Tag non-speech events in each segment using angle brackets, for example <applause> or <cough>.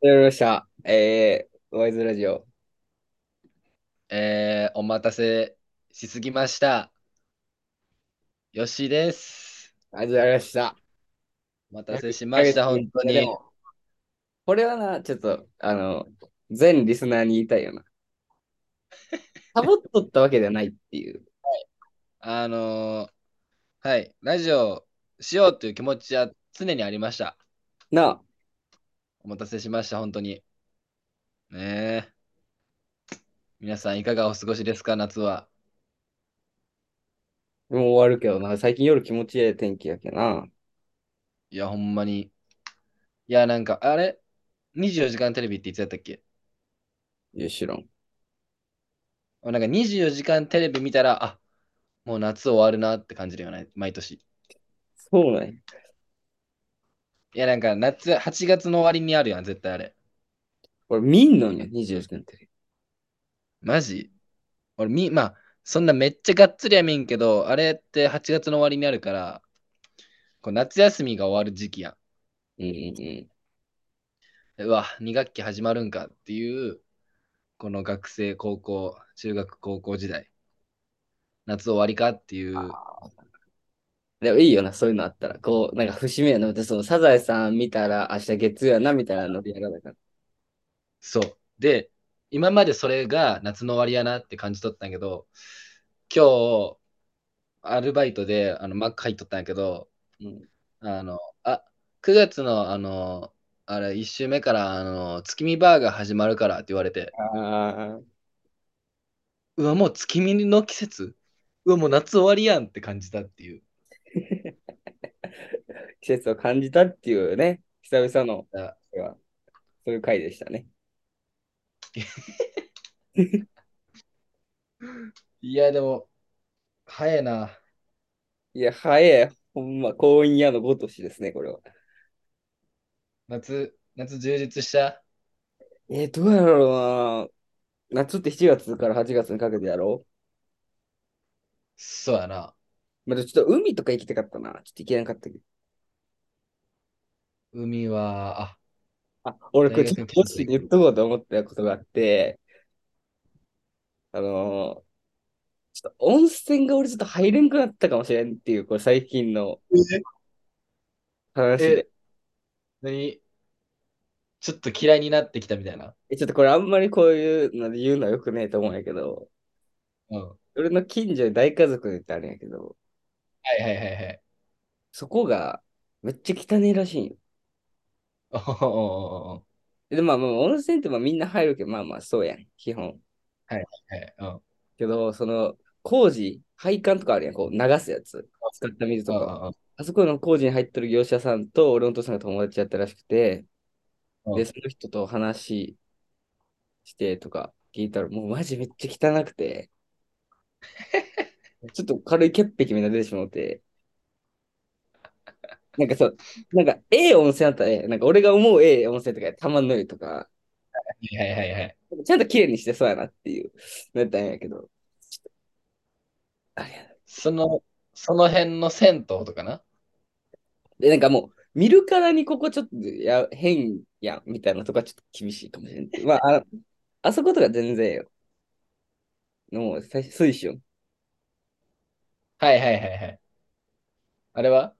やりました。えー、ワイズラジオ。えー、お待たせしすぎました。よしです。ありがとうございました。お待たせ約1しました、本当に。も、これはな、ちょっと、あの、全リスナーに言いたいよな。<laughs> サボっとったわけではないっていう。あのーはい、ラジオしようという気持ちは常にありました。なあ、お待たせしました、本当に。ねえ。皆さん、いかがお過ごしですか、夏は。もう終わるけどな。最近夜気持ちいい天気やけな。いや、ほんまに。いや、なんか、あれ ?24 時間テレビっていつやったっけ？いや、知らん。なんか24時間テレビ見たら、あ、もう夏終わるなって感じるよね、毎年。そうなんや。いや、なんか夏、8月の終わりにあるやん、絶対あれ。俺見んのに24時間テレビ。マジ？俺み、まあ、そんなめっちゃがっつりは見んけど、あれって8月の終わりにあるから、こう夏休みが終わる時期やうんうんん。うわ、2学期始まるんかっていう、この学生、高校、中学、高校時代。夏終わりかっていう、でもいいよな、そういうのあったら。こう、なんか節目やな。で、そのサザエさん見たら明日月曜やな、みたいなのでやらなかった。そう。で、今までそれが夏の終わりやなって感じ取ったんやけど、今日、アルバイトであのマック入っとったんやけど、うん。あの、あ、9月の、あの、あれ、1週目から、あの、月見バーガー始まるからって言われて、うわ、もう月見の季節？うわ、もう夏終わりやんって感じたっていう。季節を感じたっていうね、久々の、あそういう回でしたね。<laughs> いや、でも、早いな。いや、早い。ほんま、婚姻屋のごとしですね、これは。夏、夏充実した？えー、どうやろうな。夏って7月から8月にかけてやろそうやな。うまだちょっと海とか行きたかったな。ちょっと行けなかったけど。海は、あ、あ、俺、これちょっとボスに言っとこうと思ったことがあって、あのーちょっと温泉が俺ちょっと入れんくなったかもしれんっていう、これ最近の話え、で。何？ちょっと嫌いになってきたみたいな？え、ちょっとこれあんまりこういうので言うのはよくねえと思うんやけど、うん。俺の近所に大家族ってあるんやけど、はいはいはいはい。そこがめっちゃ汚いらしいんよ。おほほほほで、まあ、まあ、温泉ってまあみんな入るけど、まあまあそうやん、基本。はいはい。うん。けど、その工事、配管とかあるやん、こう流すやつ、使った水とか。うんうんあそこの工事に入ってる業者さんと俺のお父さんが友達やったらしくて、で、うん。その人と話してとか聞いたら、もうマジめっちゃ汚くて、<laughs> ちょっと軽い潔癖みんな出てしまって、なんかそう、なんか、ええ温泉あったらええ、なんか俺が思うええ温泉とかたまんの湯とか、はいはいはいはい。ちゃんと綺麗にしてそうやなっていう、なったんやけど、あれやその、その辺の銭湯とかな？で、なんかもう、見るからにここちょっとや変やんみたいなとかちょっと厳しいかもしれん。まあ、あ、あそことか全然よ。もう、最初水晶。はいはいはいはい。あれは？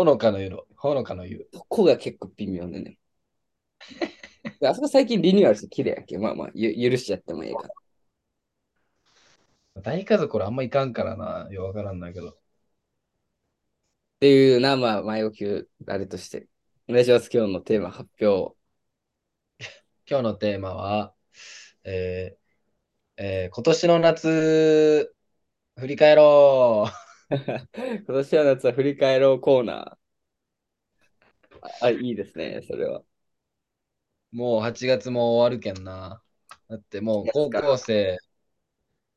ほのかの湯の、ほのかの湯。ここが結構微妙でね。であそこ最近リニューアルして綺麗やけ？ど、まあまあ、ゆ許しちゃってもいいか大家族俺あんまいかんからな。よくわからんないけど。ていうな、まあ、前置きをあれとして。お願いします。今日のテーマ発表。<laughs> 今日のテーマは、えーえー今年の夏、振り返ろう。<laughs> 今年は夏は振り返ろうコーナー。あ、いいですね、それは。もう8月も終わるけんな。だってもう高。校生、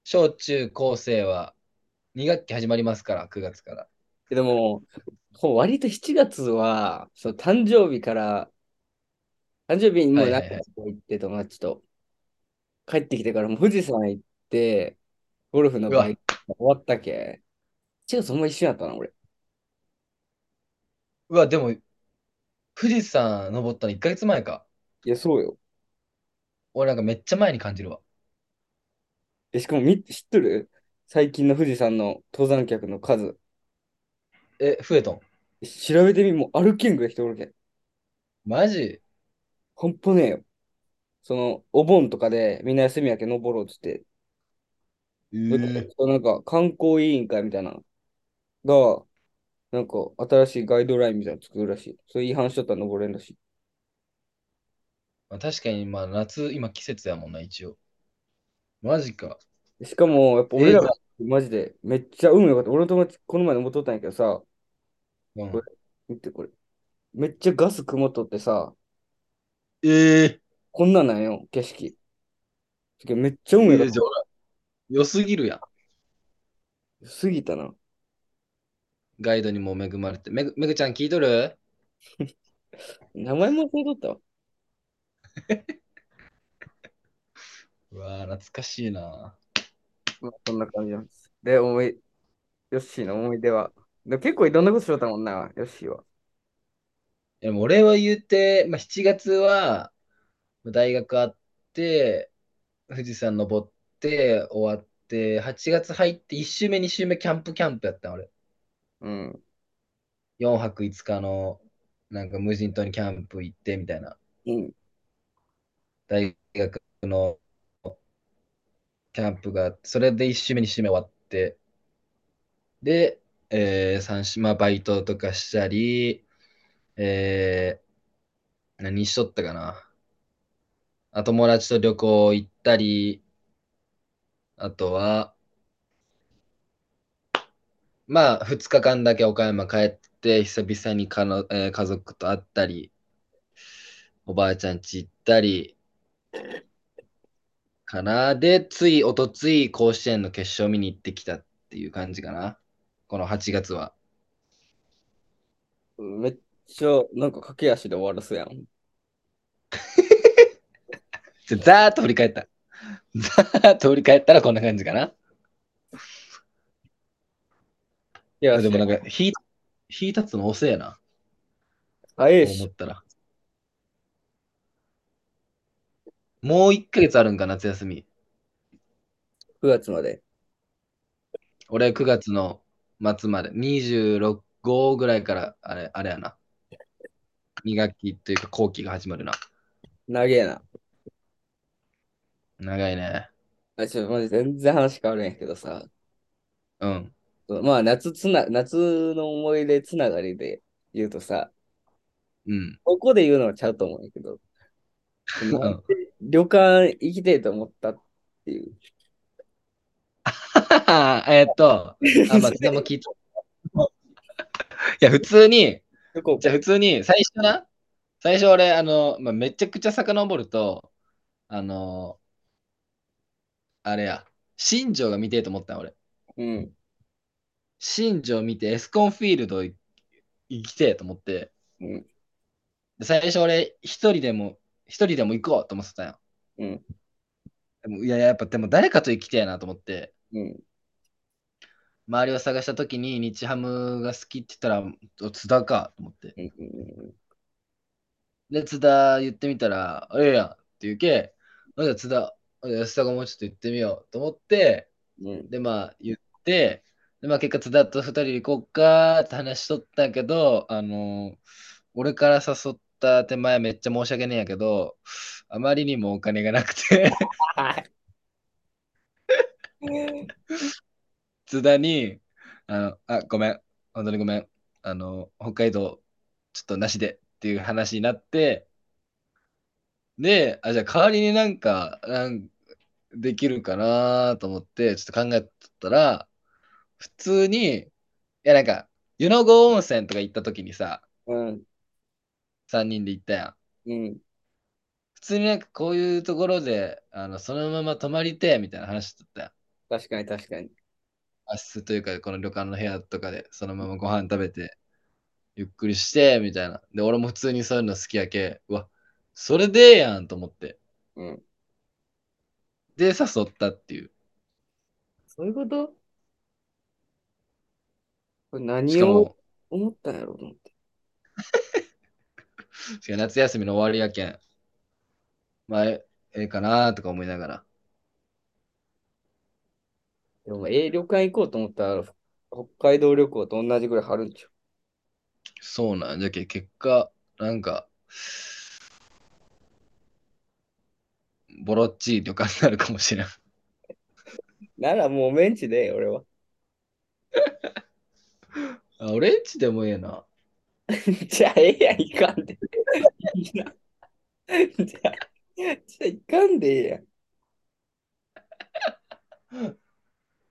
小中高生は2学期始まりますから、9月から。でも、ほう割と7月は、そう、誕生日から、誕生日にもう何か。行って友達と帰ってきてからもう富士山行って、ゴルフのバイト終わったけ。7月ほんま一緒やったな、俺。うわ、でも富士山登ったの1ヶ月前か。いや、そうよ。俺なんかめっちゃ前に感じるわ。え、しかもみ、知っとる？最近の富士山の登山客の数。え、増えとん？調べてみ、もう歩けんぐらい人おるけん。マジ？半端ねえよ。その、お盆とかでみんな休みやけん登ろうっつって。えでー、なんか観光委員会みたいなのが、なんか新しいガイドラインみたいなの作るらしい。それ違反しとったら登れんらしまあ、確かに、まあ夏、今季節やもんな、一応。マジか。い。しかも、やっぱ俺えー、らがマジでめっちゃ運良かった。俺の友達この前登っとったんやけどさ、これ、うん。見てこれ。めっちゃガス曇っとってさ、えー、こんなんなんよ、景色。めっちゃ運良かっえー、じゃあ、良すぎるやん。た。過ぎたな。ガイドにも恵まれて。めぐ、めぐちゃん聞いとる？名前も忘れとった？わ。<laughs> うわー、懐かしいな。まあ、そんな感じなんです。で、思い、ヨッシーの思い出は？で結構いろんなことしとったもんな、ヨッシーは。でも俺は言うて、まあ、7月は大学あって、富士山登って終わって、8月入って1週目、2週目キャンプキャンプやったん俺。うん。4泊5日のなんか無人島にキャンプ行ってみたいな。うん。大学のキャンプがあって、それで1週目、2週目終わって、で、えー、三週、まあバイトとかしたり、えー、何しとったかな。あ友達と旅行行ったり、あとは、まあ、2日間だけ岡山帰って、久々にかの、えー家族と会ったり、おばあちゃん家行ったり、かな。で、つい、おとつい、甲子園の決勝見に行ってきたっていう感じかな。この8月は。めっちゃ、なんか駆け足で終わらすやん。<laughs> ざーっと振り返った。ざーっと振り返ったらこんな感じかな。いや、でもなんか、火、火立つの遅えな。早いし、思ったら。もう1ヶ月あるんか、夏休み。9月まで。俺9月の末まで、26号ぐらいから、あれ、あれやな。2学期というか後期が始まるな。長えな。長いね。あ、ちょっと全然話変わるんやけどさ。うん。まあ、夏つな、夏の思い出つながりで言うとさ、うん。ここで言うのはちゃうと思うんやけど、<laughs> うん旅館行きたいと思ったっていう。<laughs> えっと、あ、松田も聞いた。<laughs> いや、普通に、じゃあ普通に、最初な、最初俺、あの、まあ、めちゃくちゃ遡ると、あの、あれや、新庄が見てえと思ったん俺。うん。新庄見てエスコンフィールド行きてえと思って、うん。で最初俺一人でも、一人でも行こうと思ってたんよ。うん。でもいや、やっぱでも誰かと行きたいなと思って、うん。周りを探した時に日ハムが好きって言ったら、お津田かと思って。うん。うん。で、津田言ってみたら、ええやんって言うけ、あじゃあ津田、安田がもうちょっと言ってみようと思って、うん。で、まあ言って、まあ結果津田と二人で行こうかって話しとったけど、あの俺から誘った手前めっちゃ申し訳ねえやけど、あまりにもお金がなくて、<laughs> 津田に、あの、あ、ごめん、本当にごめん、あの、北海道、ちょっとなしでっていう話になって、で、あ、じゃあ代わりになんか、なんできるかなと思って、ちょっと考えてたら、普通に、いやなんか、湯の郷温泉とか行った時にさ、うん。3人で行ったやん。うん。普通になんかこういうところで、あの、そのまま泊まりてえみたいな話だったやん。確かに確かに。和室というか、この旅館の部屋とかで、そのままご飯食べて、ゆっくりして、みたいな。で、俺も普通にそういうの好きやけ、うわ、それでええやんと思って。うん。で、誘ったっていう。そういうこと？これ何を思ったんやろうと思って。<laughs> しかも夏休みの終わりやけん。まあ、えええかなとか思いながら。でも、ええ旅館行こうと思ったら、北海道旅行と同じぐらい張るんちゃそうなんじゃけ、結果、なんか、ボロっちい旅館になるかもしれん。う。<laughs> ならもうメンチで、俺は。<laughs> あ、俺んちでもええな。じゃあ、ええやん、行かんで。いやじゃあ、じゃあ行かんでええやん。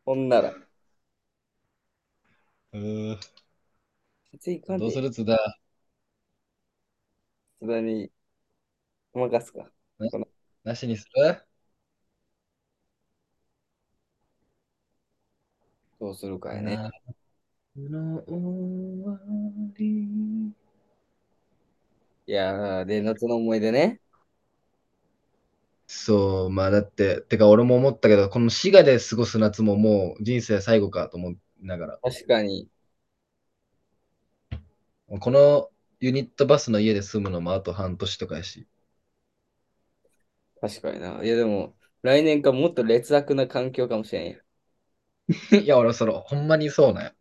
ほんなら。うー別に行かんどうでええやん。する津田？それに任すか。なしにする？どうするかやね。夏の終わり。いやー、で、夏の思い出ね。そう、まあだって、てか俺も思ったけど、この滋賀で過ごす夏ももう人生最後かと思いながら、確かに。このユニットバスの家で住むのもあと半年とかやし、確かにな。いや、でも、来年かもっと劣悪な環境かもしれんやん。<laughs> いや、俺それほんまにそうなんや。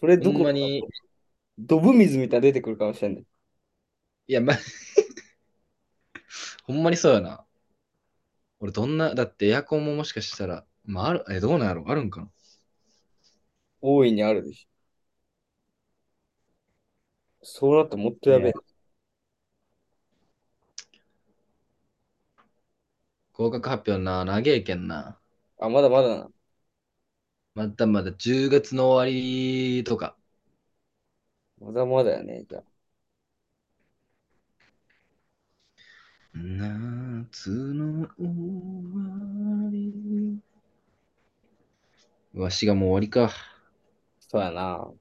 ほそれどころかに、ドブ水みたいなの出てくるかもしれんねん。いや、ま、<laughs> ほんまにそうやな。俺どんな、だってエアコンももしかしたら、まあ、ある、え、どうなんやろ？あるんかな？大いにあるでしょ。そうなったらもっとやべえね。合格発表な、長えけんな。あ、まだまだな。まだまだ10月の終わりとか。まだまだやね。じゃあ。夏の終わり。わしがもう終わりか。そうやな。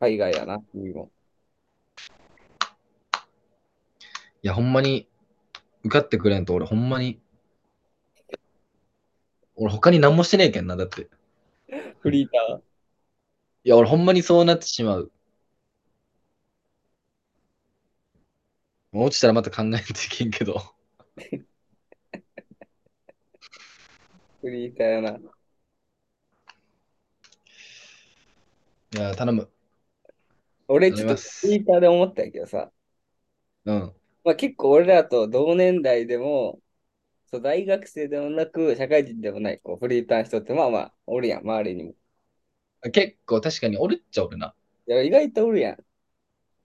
海外やな、君も。いや、ほんまに、受かってくれんと俺ほんまに、俺他に何もしてねえけんな、だって。フリーター。いや、俺ほんまにそうなってしまう。もう落ちたらまた考えんといけんけど。フリーターやな。いや、頼む。俺ちょっとフリーターで思ったけどさ。うん。まあ結構俺らと同年代でも、そう大学生でもなく、社会人でもない、こうフリーターの人ってまあまあ、おるやん、周りにも。結構確かにおるっちゃおるな。いや、意外とおるやん。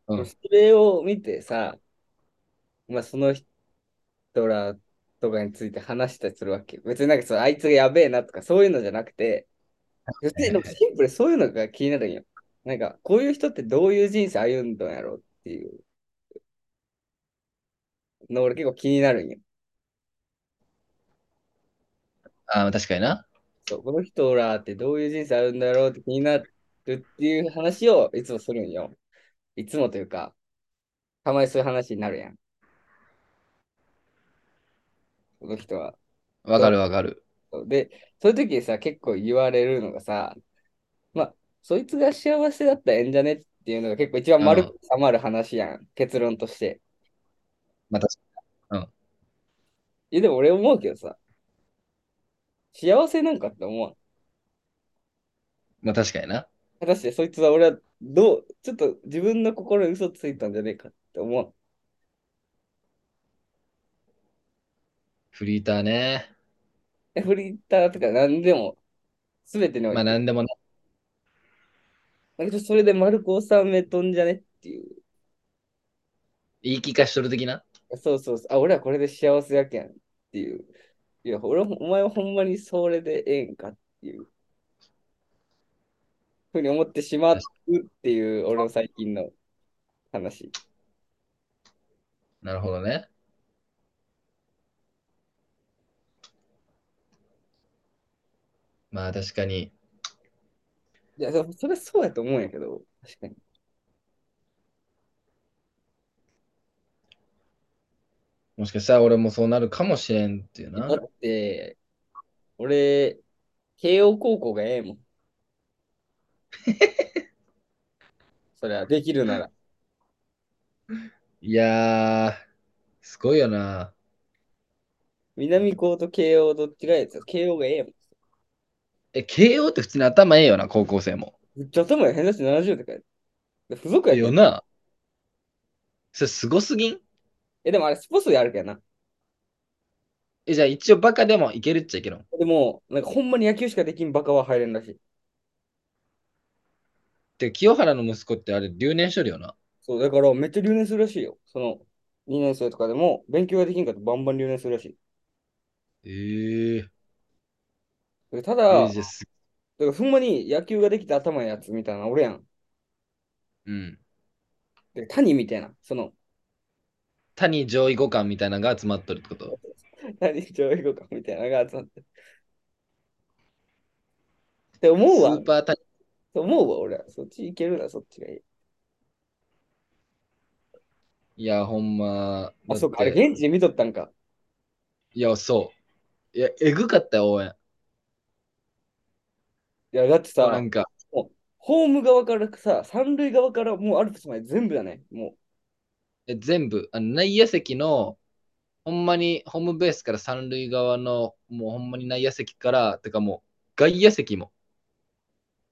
うん。それを見てさ、まあその人らとかについて話したりするわけよ。別になんかそう、あいつがやべえなとかそういうのじゃなくて、別にでもシンプルにそういうのが気になるんよ。なんか、こういう人ってどういう人生歩んだんやろうっていうの俺結構気になるんよ。ああ、確かにな。そう、この人らってどういう人生あるんだろうって気になるっていう話をいつもするんよ。いつもというか、たまにそういう話になるやん。この人は。わかるわかる。で、そういう時にさ、結構言われるのがさ、まあ、そいつが幸せだったらええんじゃねっていうのが結構一番丸く収まる話やん。結論として。また、いや、でも俺思うけどさ、幸せなんかって思わん？まあ確かにな。果たしてそいつは俺はどう、ちょっと自分の心に嘘ついたんじゃねえかって思わん？フリーターね。えフリーターとか何でも、すべてにおいて。まあなんでもな。だけどそれで丸く収めとんじゃねっていう。言い聞かしとる的な？そうそうそう。あ、俺はこれで幸せやけんっていう。いや、俺はお前はほんまにそれでええんかっていう。ふうに思ってしまうっていう、俺の最近の話。なるほどね。まあ確かに。いや、そそれそうやと思うんやけど、確かに。もしかしたら俺もそうなるかもしれんっていうだな。って、俺、慶応高校がええもん。<laughs> それはできるなら。いやー、すごいよな。南高と慶応どっちがいいですか慶応がええやん。え、慶応って普通に頭ええよな、高校生も。めっちゃ頭や変だし70って書いてある。付属やよな。それすごすぎん？え、でもあれスポーツやるけんな。え、じゃあ一応バカでもいけるっちゃいけるの？でも、なんかほんまに野球しかできんバカは入れんらしい。で、清原の息子ってあれ留年しとるよな。そう、だからめっちゃ留年するらしいよ。その、2年生とかでも勉強ができんかっバンバン留年するらしい。ええでただ、だえー、からほんまに野球ができて頭いいやつみたいな俺やん。うん。で谷みたいな。その、谷上位互換みたいなのが集まっとるってこと？谷上位互換みたいなのが集まってる。って思うわ。スーパー谷。って思うわ、俺は。そっち行けるな、そっちがいい。いや、ほんま。あ、そっか、あれて、現地で見とったんか。いや、そう。いや、えぐかったよ、応援。いや、だってさ、なんか、ホーム側からさ、三塁側からもうアルプスまで全部だね。もえ全部、あの内野席の、ほんまにホームベースから三塁側の、もうほんまに内野席から、てかもう外野席も、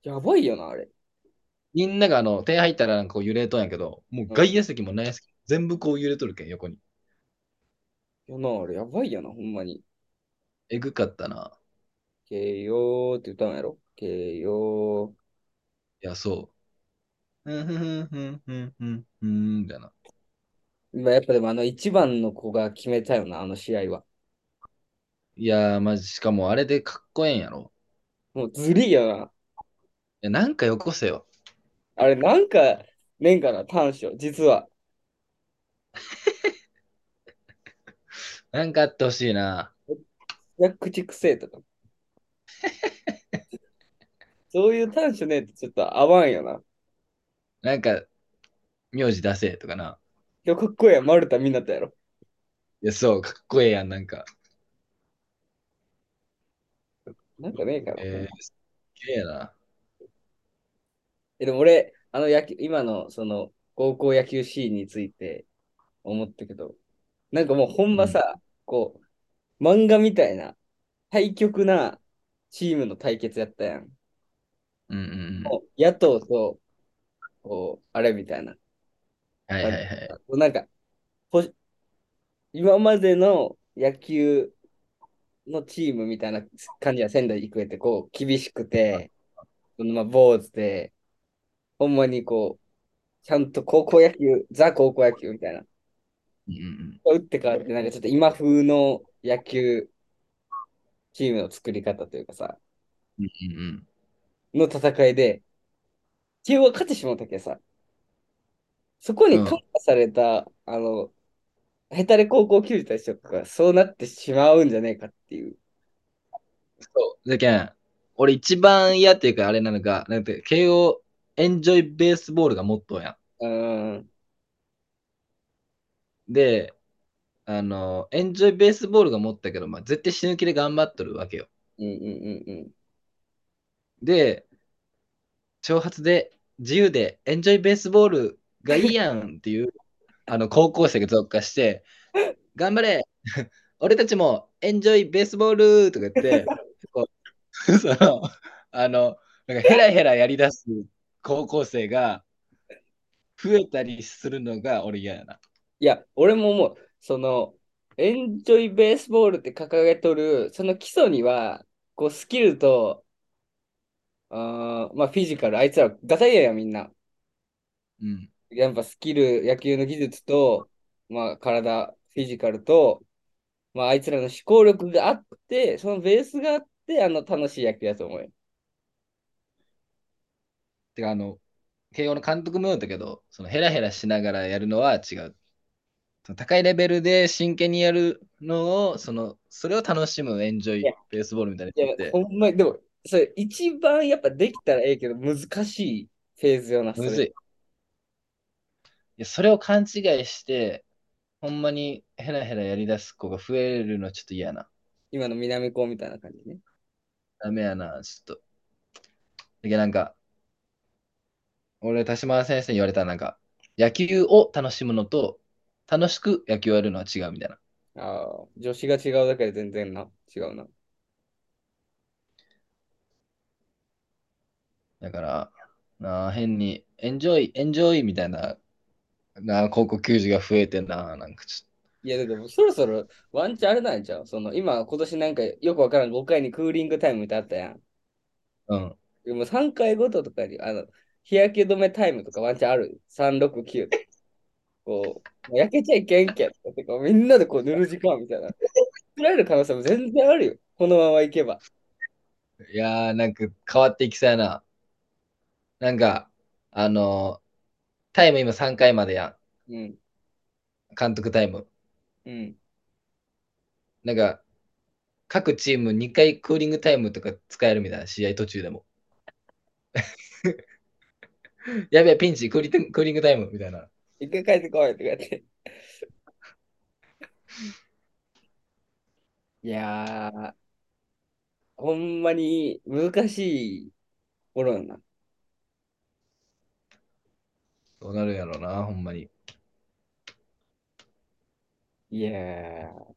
う、やばいよな、あれ。みんながあの点入ったらなんかこう揺れとんやけど、もう外野席も内野席、全部こう揺れとるけん、横に。いやな、あれ、やばいよな、ほんまに。えぐかったな。慶応って歌うんやろ？慶応。いや、そう。ふんふんふんふんふんふんふんみたいな。今やっぱでもあの一番の子が決めたよな、あの試合は。いやー、まじ、しかもあれでかっこええんやろ。もうずりーよな。いや、なんかよこせよ。あれ、なんか、ねんかな、短所、実は。<laughs> なんかあってほしいな。や口くせえとか。そういう短所ねってちょっと合わんよな。なんか、名字出せとかな。今日かっこええやん、丸田みんなったやろ。いや、そう、かっこええやん、なんか。なんかねえかな。えー、すげえな。え、でも俺、あの野球、今のその高校野球シーンについて思ったけど、なんかもうほんまさ、こう、漫画みたいな、対極なチームの対決やったやん。うんうんうん。もう野党と、こう、あれみたいな。はいはいはい。なんか、ほ今までの野球のチームみたいな感じは仙台育英ってこう、厳しくて、そのまあ坊主で、ほんまにこう、ちゃんと高校野球、ザ高校野球みたいな。うんうん打って変わって、なんかちょっと今風の野球チームの作り方というかさ、うんうんうんの戦いで、慶応が勝ってしまったけどさ、そこにうん感化された、あの、ヘタレ高校球児たちとかがそうなってしまうんじゃねえかっていう。そう。だけん、俺一番嫌っていうかあれなのが、なんて、慶応エンジョイベースボールがモットーやうーん。ん。で、あの、エンジョイベースボールが持ったけど、まあ、絶対死ぬ気で頑張っとるわけよ。うんうんうんうん。で、挑発で自由でエンジョイベースボールがいいやんっていう <laughs> あの高校生が増加して、頑張れ <laughs> 俺たちもエンジョイベースボールとか言って、<laughs> こうその、あの、なんかヘラヘラやりだす高校生が増えたりするのが俺嫌やな。いや、俺も思う、その、エンジョイベースボールって掲げとる、その基礎には、こう、スキルと、あーまあ、フィジカル、あいつら、ガタイヤやみんな。うん。やっぱスキル、野球の技術と、まあ、体、フィジカルと、まあ、あいつらの思考力があって、そのベースがあって、あの、楽しい野球だと思うよ。てか、あの、慶応の監督も言うんだけど、そのヘラヘラしながらやるのは違う。その高いレベルで真剣にやるのを、その、それを楽しむエンジョイベースボールみたいないや言って、ほんまに、でも、それ、一番やっぱできたらええけど、難しいフェーズよな、それ。むずい。いや、それを勘違いして、ほんまにヘラヘラやりだす子が増えるのはちょっと嫌な。今の南高みたいな感じね。ダメやな、ちょっと。だけどなんか、俺、田島先生に言われたらなんか、野球を楽しむのと、楽しく野球をやるのは違うみたいな。ああ、女子が違うだけで全然な、違うな。だから、なあ変に、エンジョイ、エンジョイみたいな、なあ、高校球児が増えてんな、なんかちょっいや、でもそろそろワンチャンあれなんちゃう？その、今、今年なんかよくわからん5回にクーリングタイムってあったやん。と。うん。でも3回ごととかに、あの、日焼け止めタイムとかワンチャンある ?369 こう、焼けちゃいけんけんとか、みんなでこう塗る時間みたいな。作られる可能性も全然あるよ。このままいけば。いやー、なんか変わっていきそうやな。なんか、あのータイム今3回までやうん。ん。監督タイム。うん。なんか、各チーム2回クーリングタイムとか使えるみたいな、試合途中でも。<laughs> やべえ、ピンチ、クーリンクーリングタイムみたいな。一回帰ってこいとかやって。いやー、ほんまに難しいものやな。どうなるんやろうな、ほんまに。いやー、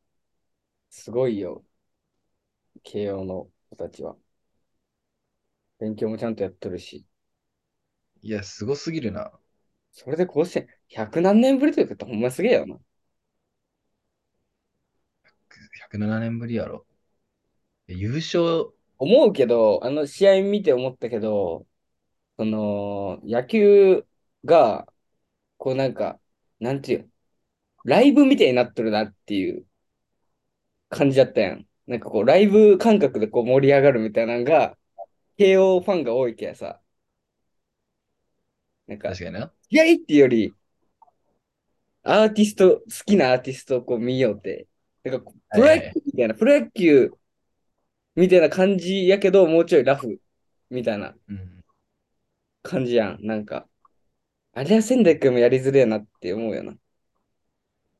すごいよ。慶応の子たちは。勉強もちゃんとやっとるし。いや、すごすぎるな。それで甲子園、100何年ぶりというか、ほんますげえよな。107年ぶりやろ。優勝、思うけど、あの試合見て思ったけど、その、野球が、こうなんか、なんていう、ライブみたいになっとるなっていう感じだったやん。なんかこう、ライブ感覚でこう盛り上がるみたいなのが、慶応ファンが多いけやさ、なんか、確かにな。試合っていうより、アーティスト、好きなアーティストをこう見ようって、なんかプロ野球みたいな、プロ野球みたいな感じやけど、もうちょいラフみたいなうん。感じやん。なんか、あれは仙台育英もやりづれえなって思うよな。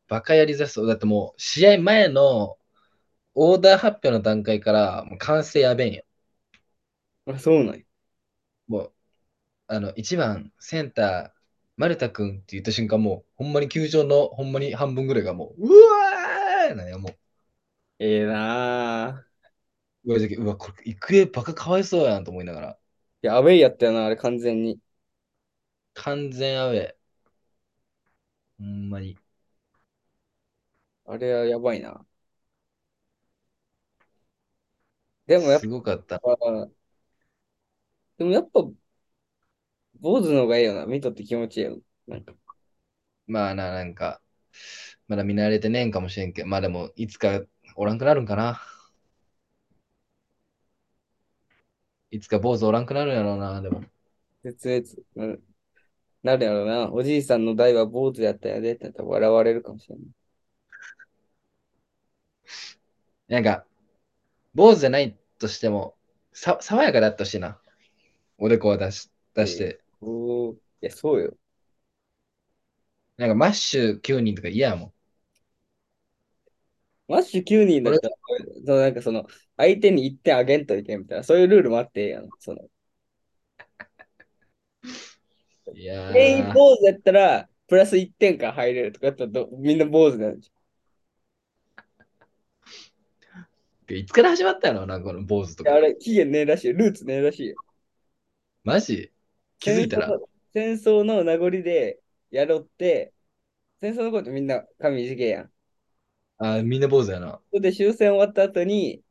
バカやりざそう。だってもう、試合前のオーダー発表の段階から、もう完成やべえんよ。あ、そうなんや。もう、あの、1番、センター、丸田君って言った瞬間、もう、ほんまに球場の、ほんまに半分ぐらいがもう、うわーなんや、もう。ええなぁ。うわ、じゃけうわこれ、育英バカかわいそうやんと思いながら、いや、アウェイやったよな、あれ完全に。完全アウェー。ほんまに。あれはやばいな。でもやっすごかった。ぱ、でもやっぱ、坊主の方がいいよな。見とって気持ちいいよ。なんか、まあな、なんか、まだ見慣れてねえんかもしれんけど、まあでも、いつかおらんくなるんかな。いつか坊主おらんくなるんやろうな、でも。絶滅、うん、なるやろな。おじいさんの代は坊主やったんやでって言ったら笑われるかもしれない。なんか、坊主じゃないとしても、さ爽やかだったしいな。おでこを出し出して。おーいや、そうよ。なんかマッシュ9人とか嫌やもん。マッシュ9人だったら、そのなんかその、相手に1点あげんといけんみたいな、そういうルールもあってええやん。その、全員坊主やったら、プラス1点から入れるとかやったらど、みんな坊主なんじいつから始まったのなんかこの坊主とかゃん。あ。れ、期限ねえらしいよ。ルーツねえらしいよ。マジ？気づいたら戦争の名残でやろって、戦争のことみんな髪短いやん。あーみんな坊主やな。それで終戦終わった後に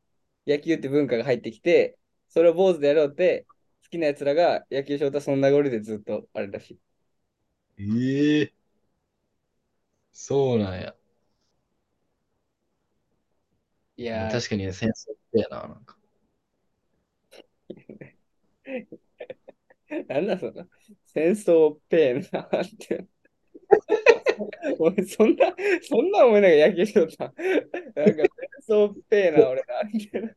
野球って文化が入ってきて、それを坊主でやろうって、好きな奴らが野球しようとその名残でずっとあれらしい。ええそうなんや。いやー、確かに戦争ってやな。なんか <laughs> なんだその、戦争ペーなって。<laughs> 俺、そんな、そんな思いながら野球しよった。なんか、戦争ペーな、俺な、みたいな。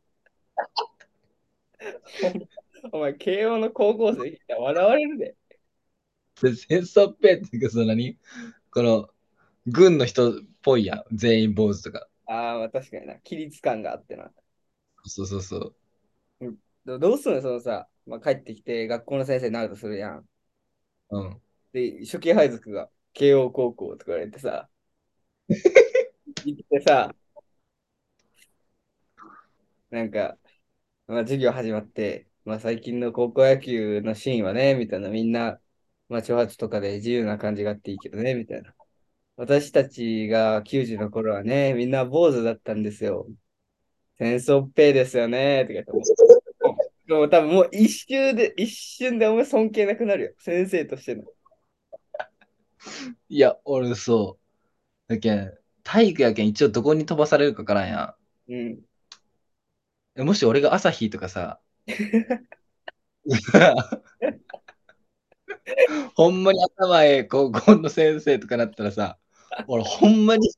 お前、慶応の高校生笑われるで。で戦争ペンっていうか、その何？この、軍の人っぽいやん。全員坊主とか。ああ、まあ確かにな。規律感があってな。そうそうそう。どどうするの？そのさ、まあ、帰ってきて学校の先生になるとするやん。うん。で、初期配属が慶応高校とか言われてさ、行ってさ、なんか、まあ、授業始まって、まあ、最近の高校野球のシーンはね、みたいな、みんな、まあ、挑発とかで自由な感じがあっていいけどね、みたいな。私たちが90の頃はね、みんな坊主だったんですよ。戦争っぺいですよね、とか言ってもう、もう多分もう一瞬で、一瞬でお前尊敬なくなるよ。先生としての。<laughs> いや、俺そう。だけん、体育やけん一応どこに飛ばされるかわからんやうん。ん。えもし俺が朝日とかさ、<laughs> ほんまに頭ええ高校の先生とかなったらさ、俺ほんまに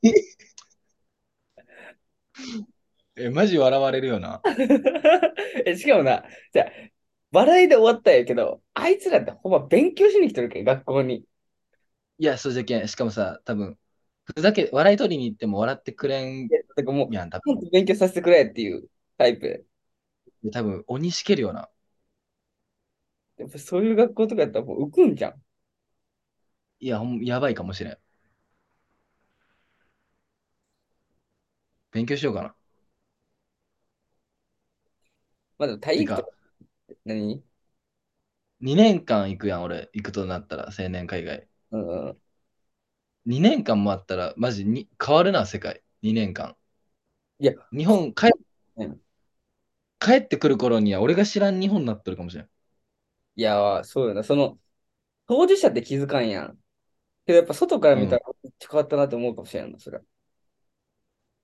え、マジ笑われるよな。<laughs> え、しかもな、じゃあ、笑いで終わったんやけど、あいつらってほんま勉強しに来てるけん、学校に。いや、そうじゃけん。しかもさ、多分、ふざけ、笑い取りに行っても笑ってくれんだからもう、やん、勉強させてくれっていうタイプ。で多分、鬼しけるよな。やっぱそういう学校とかやったらもう浮くんじゃん。いや、ほんやばいかもしれん。勉強しようかな。まあでも体育とか何？2年間行くやん、俺。行くとなったら、青年海外。うんうん。2年間もあったら、マジに変わるな、世界。2年間。いや、日本帰、うん帰ってくる頃には、俺が知らん日本になってるかもしれん。いや、そうよな。その、当事者って気づかんやん。けどやっぱ外からうん。見たらめっちゃ変わったなって思うかもしれんな、それは。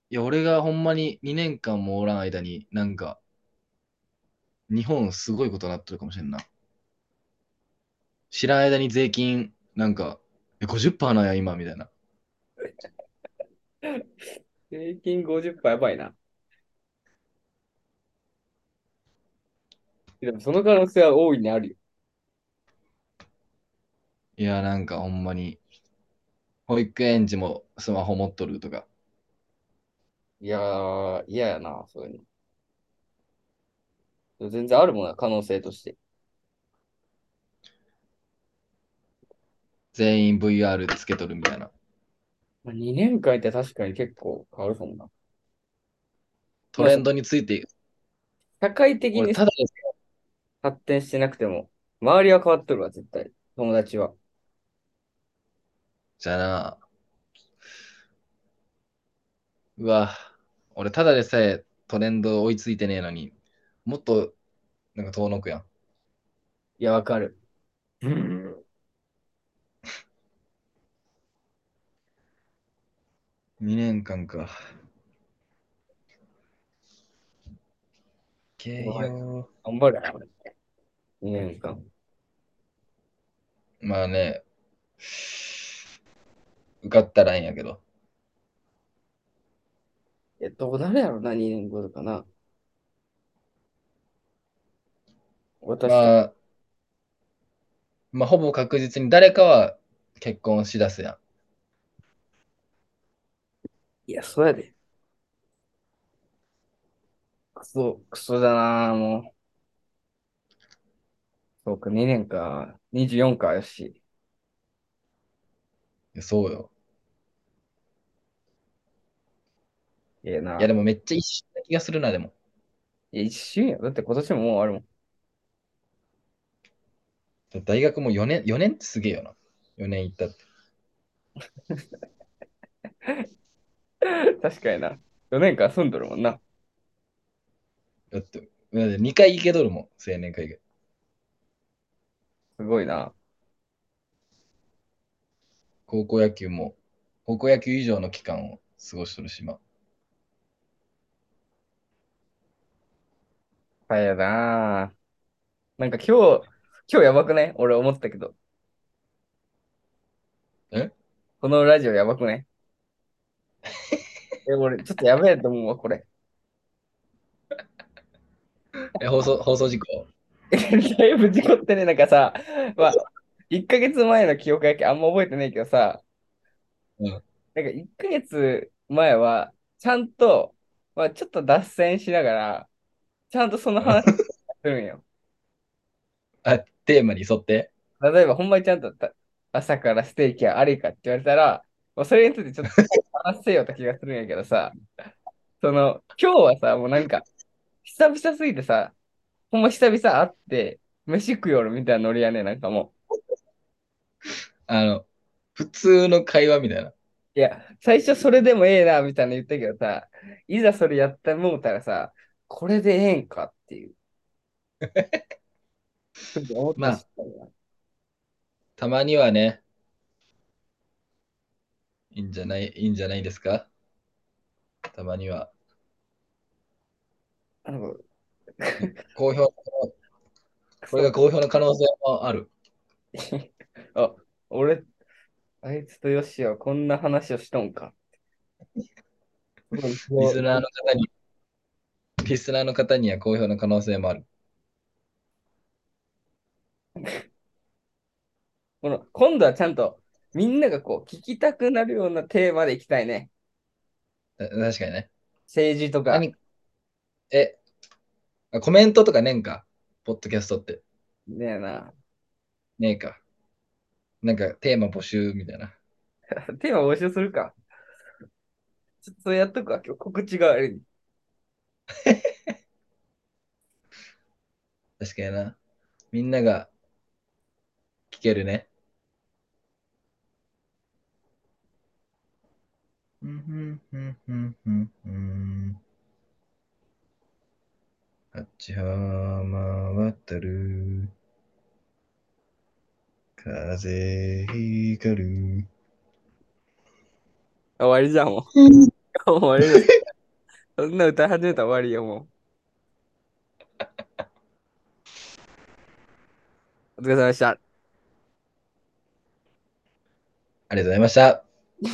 いや、俺がほんまに2年間もおらん間に、なんか、日本すごいことになってるかもしれんな。知らん間に税金、なんか、え、50%なんや、今、みたいな。平均50%やばいな。でもその可能性は大いにあるよ。いや、なんかほんまに、保育園児もスマホ持っとるとか。いやー、嫌やな、そういうの。全然あるもんな、可能性として。全員 VR つけとるみたいな。まあ、2年間いて確かに結構変わるかもな。まあ、そトレンドについて、社会的俺、にただ発展してなくても、周りは変わっとるわ、絶対。友達は。じゃあな、うわ、俺、ただでさえトレンド追いついてねえのに、もっと、なんか遠のくやん。いや、わかる。うん2年間か。けはいよ。頑張るよ、2年間。まあね、受かったらいいんやけど。え、どうなるやろな、2年後とかな。私と。まあ、まあ、ほぼ確実に誰かは結婚しだすやん。いや、そうやで。クソ、クソだな、もう。そうか、2年か。24か、よし。いやそうよ。ええいや、でな。もめっちゃ一瞬な気がするな、でも。いや、一瞬や。だって今年ももうあるもん。大学も4年、4年ってすげえよな。4年行ったって。確かにな。4年間住んどるもんな。だって、だって2回行けとるもん、青年会が。すごいな。高校野球も、高校野球以上の期間を過ごしとるし、まあ。はいやな。なんか今日、今日やばくね俺思ったけど。え？このラジオやばくね <laughs> え、俺、ちょっとやべえと思うわ、これ。え、放送、放送事故？<laughs> だいぶ事故ってね、なんかさ、まあ、1ヶ月前の記憶やけんあんま覚えてないけどさ、うん。なんか1ヶ月前は、ちゃんと、まあ、ちょっと脱線しながら、ちゃんとその話するんよ。<laughs> あ、テーマに沿って？例えば、ほんまにちゃんとた朝からステーキはありかって言われたら、まあ、それについてちょっと話せよって気がするんやけどさ、その、今日はさ、もうなんか、久々すぎてさ、ほんま久々会って、飯食うよるみたいなノリやねなんかもあの、普通の会話みたいな。う。いや、最初それでもええな、みたいな言ったけどさ、いざそれやったもうたらさ、これでええんかっていう。<laughs> まあ。たまにはね、いいんじゃない、いいんじゃないですか？たまには。あの、<laughs> 好評、これが好評の可能性もある。<laughs> あ、俺、あいつとヨッシーはこんな話をしとんか。<laughs> リスナーの方に、リスナーの方には好評の可能性もある。この今度はちゃんとみんながこう聞きたくなるようなテーマでいきたいね。た確かにね。政治とか。何え、あコメントとかねんか？ポッドキャストって。ねえな。ねえか。なんかテーマ募集みたいな。<laughs> テーマ募集するか。ちょっとやっとくわ。今日告知が悪い。<laughs> 確かにな。みんなが聞けるね。うんふんふんふんふんふん八浜渡る風光る終わりじゃん、もう。終わり。そんな歌い始めたら終わりよ、もう。お疲れ様でした。ありがとうございました。